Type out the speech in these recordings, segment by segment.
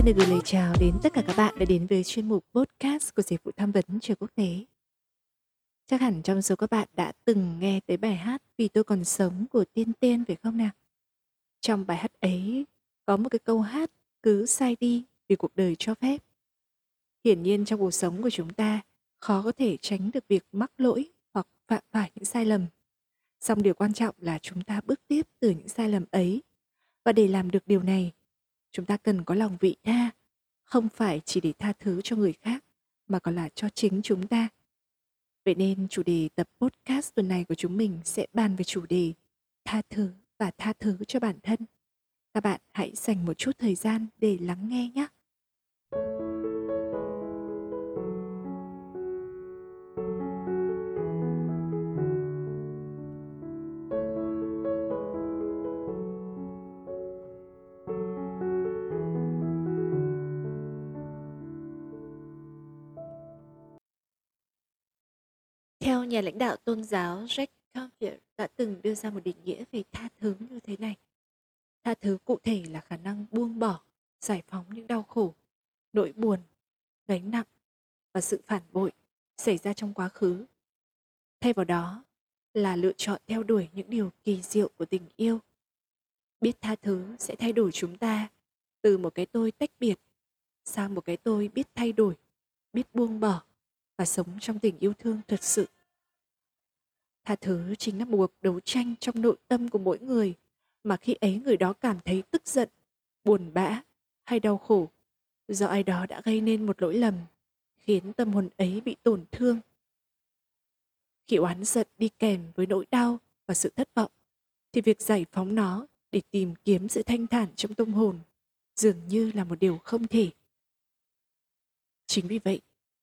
Xin được gửi lời chào đến tất cả các bạn đã đến với chuyên mục podcast của dịch vụ tham vấn trường quốc tế. Chắc hẳn trong số các bạn đã từng nghe tới bài hát Vì tôi còn sống của Tiên Tiên phải không nào? Trong bài hát ấy có một cái câu hát cứ sai đi vì cuộc đời cho phép. Hiển nhiên trong cuộc sống của chúng ta khó có thể tránh được việc mắc lỗi hoặc phạm phải những sai lầm. Song điều quan trọng là chúng ta bước tiếp từ những sai lầm ấy. Và để làm được điều này, chúng ta cần có lòng vị tha, không phải chỉ để tha thứ cho người khác, mà còn là cho chính chúng ta. Vậy nên chủ đề tập podcast tuần này của chúng mình sẽ bàn về chủ đề tha thứ và tha thứ cho bản thân. Các bạn hãy dành một chút thời gian để lắng nghe nhé. Nhà lãnh đạo tôn giáo Jack Canfield đã từng đưa ra một định nghĩa về tha thứ như thế này. Tha thứ cụ thể là khả năng buông bỏ, giải phóng những đau khổ, nỗi buồn, gánh nặng và sự phản bội xảy ra trong quá khứ. Thay vào đó là lựa chọn theo đuổi những điều kỳ diệu của tình yêu. Biết tha thứ sẽ thay đổi chúng ta từ một cái tôi tách biệt sang một cái tôi biết thay đổi, biết buông bỏ và sống trong tình yêu thương thật sự. Tha thứ chính là một cuộc đấu tranh trong nội tâm của mỗi người mà khi ấy người đó cảm thấy tức giận, buồn bã hay đau khổ do ai đó đã gây nên một lỗi lầm khiến tâm hồn ấy bị tổn thương. Khi oán giận đi kèm với nỗi đau và sự thất vọng thì việc giải phóng nó để tìm kiếm sự thanh thản trong tâm hồn dường như là một điều không thể. Chính vì vậy,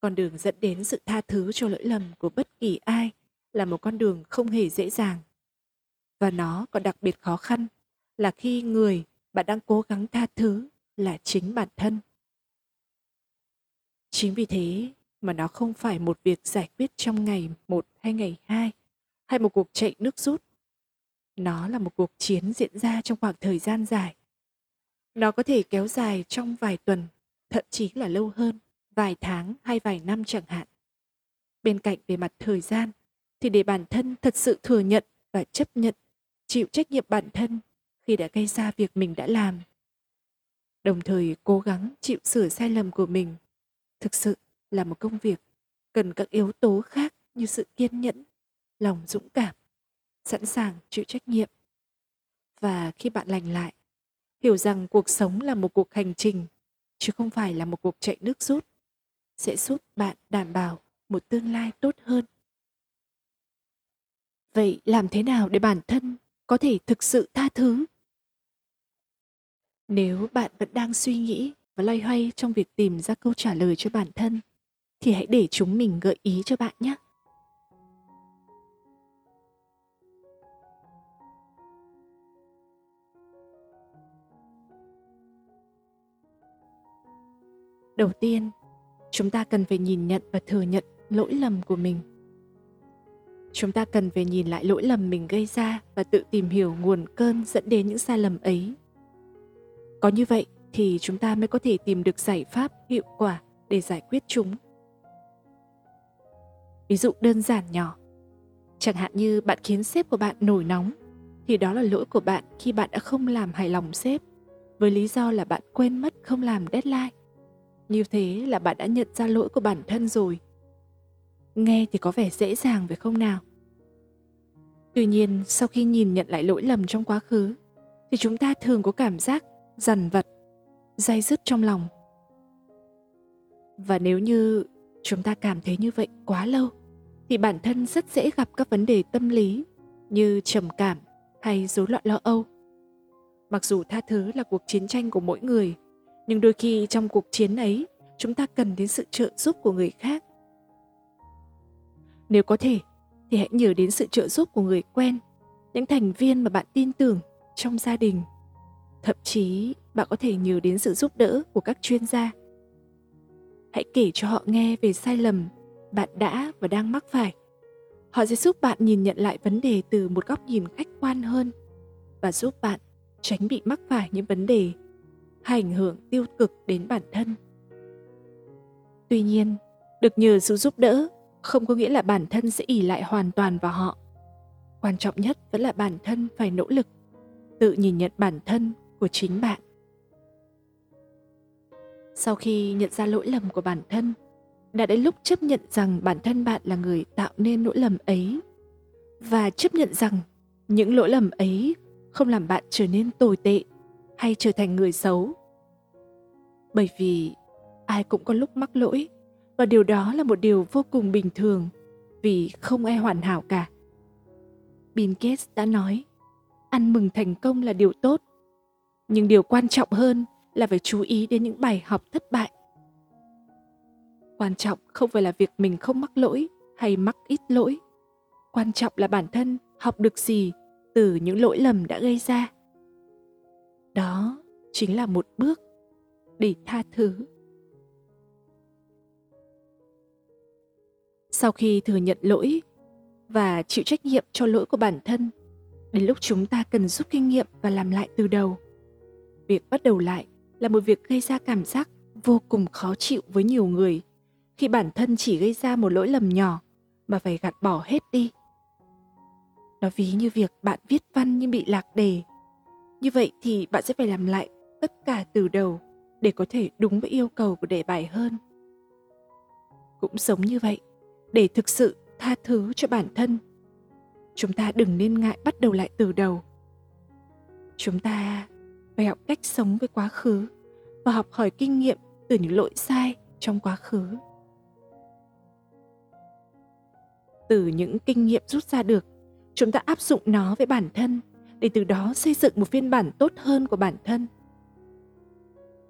con đường dẫn đến sự tha thứ cho lỗi lầm của bất kỳ ai là một con đường không hề dễ dàng. Và nó còn đặc biệt khó khăn là khi người bạn đang cố gắng tha thứ là chính bản thân. Chính vì thế mà nó không phải một việc giải quyết trong ngày một hay ngày hai hay một cuộc chạy nước rút. Nó là một cuộc chiến diễn ra trong khoảng thời gian dài. Nó có thể kéo dài trong vài tuần, thậm chí là lâu hơn, vài tháng hay vài năm chẳng hạn. Bên cạnh về mặt thời gian thì để bản thân thật sự thừa nhận và chấp nhận chịu trách nhiệm bản thân khi đã gây ra việc mình đã làm. Đồng thời cố gắng chịu sửa sai lầm của mình thực sự là một công việc cần các yếu tố khác như sự kiên nhẫn, lòng dũng cảm, sẵn sàng chịu trách nhiệm. Và khi bạn lành lại, hiểu rằng cuộc sống là một cuộc hành trình chứ không phải là một cuộc chạy nước rút sẽ giúp bạn đảm bảo một tương lai tốt hơn vậy làm thế nào để bản thân có thể thực sự tha thứ? Nếu bạn vẫn đang suy nghĩ và loay hoay trong việc tìm ra câu trả lời cho bản thân, thì hãy để chúng mình gợi ý cho bạn nhé. Đầu tiên, chúng ta cần phải nhìn nhận và thừa nhận lỗi lầm của mình chúng ta cần phải nhìn lại lỗi lầm mình gây ra và tự tìm hiểu nguồn cơn dẫn đến những sai lầm ấy. Có như vậy thì chúng ta mới có thể tìm được giải pháp hiệu quả để giải quyết chúng. Ví dụ đơn giản nhỏ. Chẳng hạn như bạn khiến sếp của bạn nổi nóng, thì đó là lỗi của bạn khi bạn đã không làm hài lòng sếp, với lý do là bạn quên mất không làm deadline. Như thế là bạn đã nhận ra lỗi của bản thân rồi nghe thì có vẻ dễ dàng phải không nào? Tuy nhiên, sau khi nhìn nhận lại lỗi lầm trong quá khứ, thì chúng ta thường có cảm giác dằn vặt, dai dứt trong lòng. Và nếu như chúng ta cảm thấy như vậy quá lâu, thì bản thân rất dễ gặp các vấn đề tâm lý như trầm cảm hay rối loạn lo âu. Mặc dù tha thứ là cuộc chiến tranh của mỗi người, nhưng đôi khi trong cuộc chiến ấy, chúng ta cần đến sự trợ giúp của người khác nếu có thể, thì hãy nhớ đến sự trợ giúp của người quen, những thành viên mà bạn tin tưởng trong gia đình. Thậm chí, bạn có thể nhớ đến sự giúp đỡ của các chuyên gia. Hãy kể cho họ nghe về sai lầm bạn đã và đang mắc phải. Họ sẽ giúp bạn nhìn nhận lại vấn đề từ một góc nhìn khách quan hơn và giúp bạn tránh bị mắc phải những vấn đề hay ảnh hưởng tiêu cực đến bản thân. Tuy nhiên, được nhờ sự giúp đỡ không có nghĩa là bản thân sẽ ỉ lại hoàn toàn vào họ. Quan trọng nhất vẫn là bản thân phải nỗ lực, tự nhìn nhận bản thân của chính bạn. Sau khi nhận ra lỗi lầm của bản thân, đã đến lúc chấp nhận rằng bản thân bạn là người tạo nên lỗi lầm ấy. Và chấp nhận rằng những lỗi lầm ấy không làm bạn trở nên tồi tệ hay trở thành người xấu. Bởi vì ai cũng có lúc mắc lỗi và điều đó là một điều vô cùng bình thường, vì không ai hoàn hảo cả. Bill gates đã nói, ăn mừng thành công là điều tốt. Nhưng điều quan trọng hơn là phải chú ý đến những bài học thất bại. Quan trọng không phải là việc mình không mắc lỗi hay mắc ít lỗi. Quan trọng là bản thân học được gì từ những lỗi lầm đã gây ra. Đó chính là một bước để tha thứ. Sau khi thừa nhận lỗi và chịu trách nhiệm cho lỗi của bản thân, đến lúc chúng ta cần rút kinh nghiệm và làm lại từ đầu. Việc bắt đầu lại là một việc gây ra cảm giác vô cùng khó chịu với nhiều người. Khi bản thân chỉ gây ra một lỗi lầm nhỏ mà phải gạt bỏ hết đi. Nó ví như việc bạn viết văn nhưng bị lạc đề. Như vậy thì bạn sẽ phải làm lại tất cả từ đầu để có thể đúng với yêu cầu của đề bài hơn. Cũng giống như vậy để thực sự tha thứ cho bản thân. Chúng ta đừng nên ngại bắt đầu lại từ đầu. Chúng ta phải học cách sống với quá khứ và học hỏi kinh nghiệm từ những lỗi sai trong quá khứ. Từ những kinh nghiệm rút ra được, chúng ta áp dụng nó với bản thân để từ đó xây dựng một phiên bản tốt hơn của bản thân.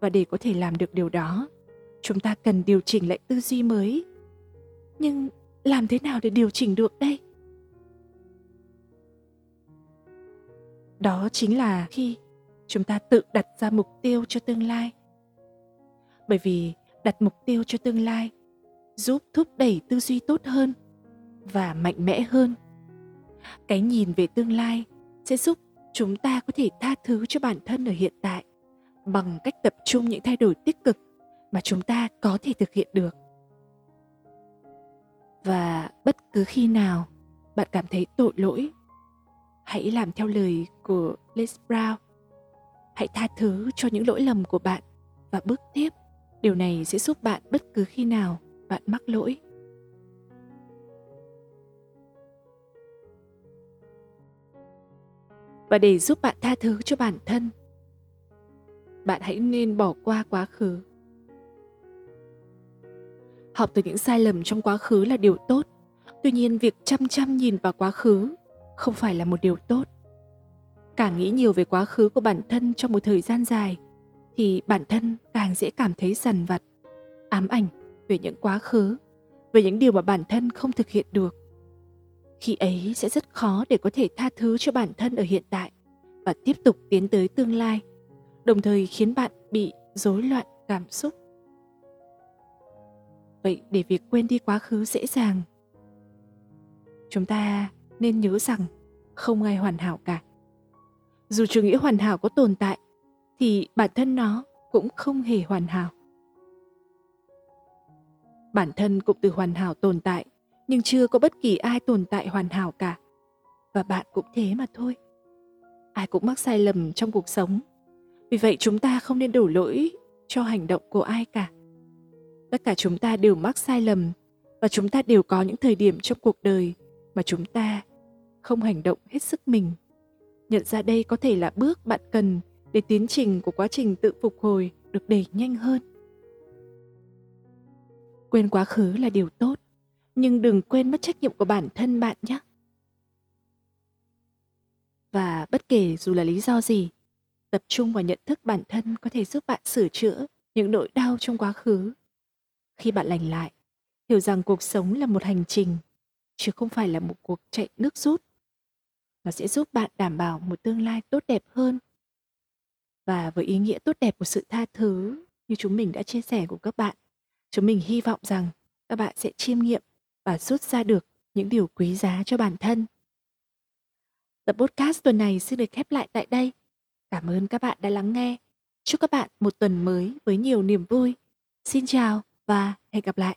Và để có thể làm được điều đó, chúng ta cần điều chỉnh lại tư duy mới nhưng làm thế nào để điều chỉnh được đây? Đó chính là khi chúng ta tự đặt ra mục tiêu cho tương lai. Bởi vì đặt mục tiêu cho tương lai giúp thúc đẩy tư duy tốt hơn và mạnh mẽ hơn. Cái nhìn về tương lai sẽ giúp chúng ta có thể tha thứ cho bản thân ở hiện tại bằng cách tập trung những thay đổi tích cực mà chúng ta có thể thực hiện được và bất cứ khi nào bạn cảm thấy tội lỗi, hãy làm theo lời của Les Brown. Hãy tha thứ cho những lỗi lầm của bạn và bước tiếp. Điều này sẽ giúp bạn bất cứ khi nào bạn mắc lỗi. Và để giúp bạn tha thứ cho bản thân, bạn hãy nên bỏ qua quá khứ học từ những sai lầm trong quá khứ là điều tốt. Tuy nhiên, việc chăm chăm nhìn vào quá khứ không phải là một điều tốt. Càng nghĩ nhiều về quá khứ của bản thân trong một thời gian dài, thì bản thân càng dễ cảm thấy dằn vặt, ám ảnh về những quá khứ, về những điều mà bản thân không thực hiện được. Khi ấy sẽ rất khó để có thể tha thứ cho bản thân ở hiện tại và tiếp tục tiến tới tương lai, đồng thời khiến bạn bị rối loạn cảm xúc vậy để việc quên đi quá khứ dễ dàng. Chúng ta nên nhớ rằng không ai hoàn hảo cả. Dù chủ nghĩa hoàn hảo có tồn tại, thì bản thân nó cũng không hề hoàn hảo. Bản thân cụm từ hoàn hảo tồn tại, nhưng chưa có bất kỳ ai tồn tại hoàn hảo cả. Và bạn cũng thế mà thôi. Ai cũng mắc sai lầm trong cuộc sống. Vì vậy chúng ta không nên đổ lỗi cho hành động của ai cả tất cả chúng ta đều mắc sai lầm, và chúng ta đều có những thời điểm trong cuộc đời mà chúng ta không hành động hết sức mình. Nhận ra đây có thể là bước bạn cần để tiến trình của quá trình tự phục hồi được đẩy nhanh hơn. Quên quá khứ là điều tốt, nhưng đừng quên mất trách nhiệm của bản thân bạn nhé. Và bất kể dù là lý do gì, tập trung vào nhận thức bản thân có thể giúp bạn sửa chữa những nỗi đau trong quá khứ. Khi bạn lành lại, hiểu rằng cuộc sống là một hành trình, chứ không phải là một cuộc chạy nước rút. Nó sẽ giúp bạn đảm bảo một tương lai tốt đẹp hơn. Và với ý nghĩa tốt đẹp của sự tha thứ như chúng mình đã chia sẻ của các bạn, chúng mình hy vọng rằng các bạn sẽ chiêm nghiệm và rút ra được những điều quý giá cho bản thân. Tập podcast tuần này xin được khép lại tại đây. Cảm ơn các bạn đã lắng nghe. Chúc các bạn một tuần mới với nhiều niềm vui. Xin chào và hẹn gặp lại.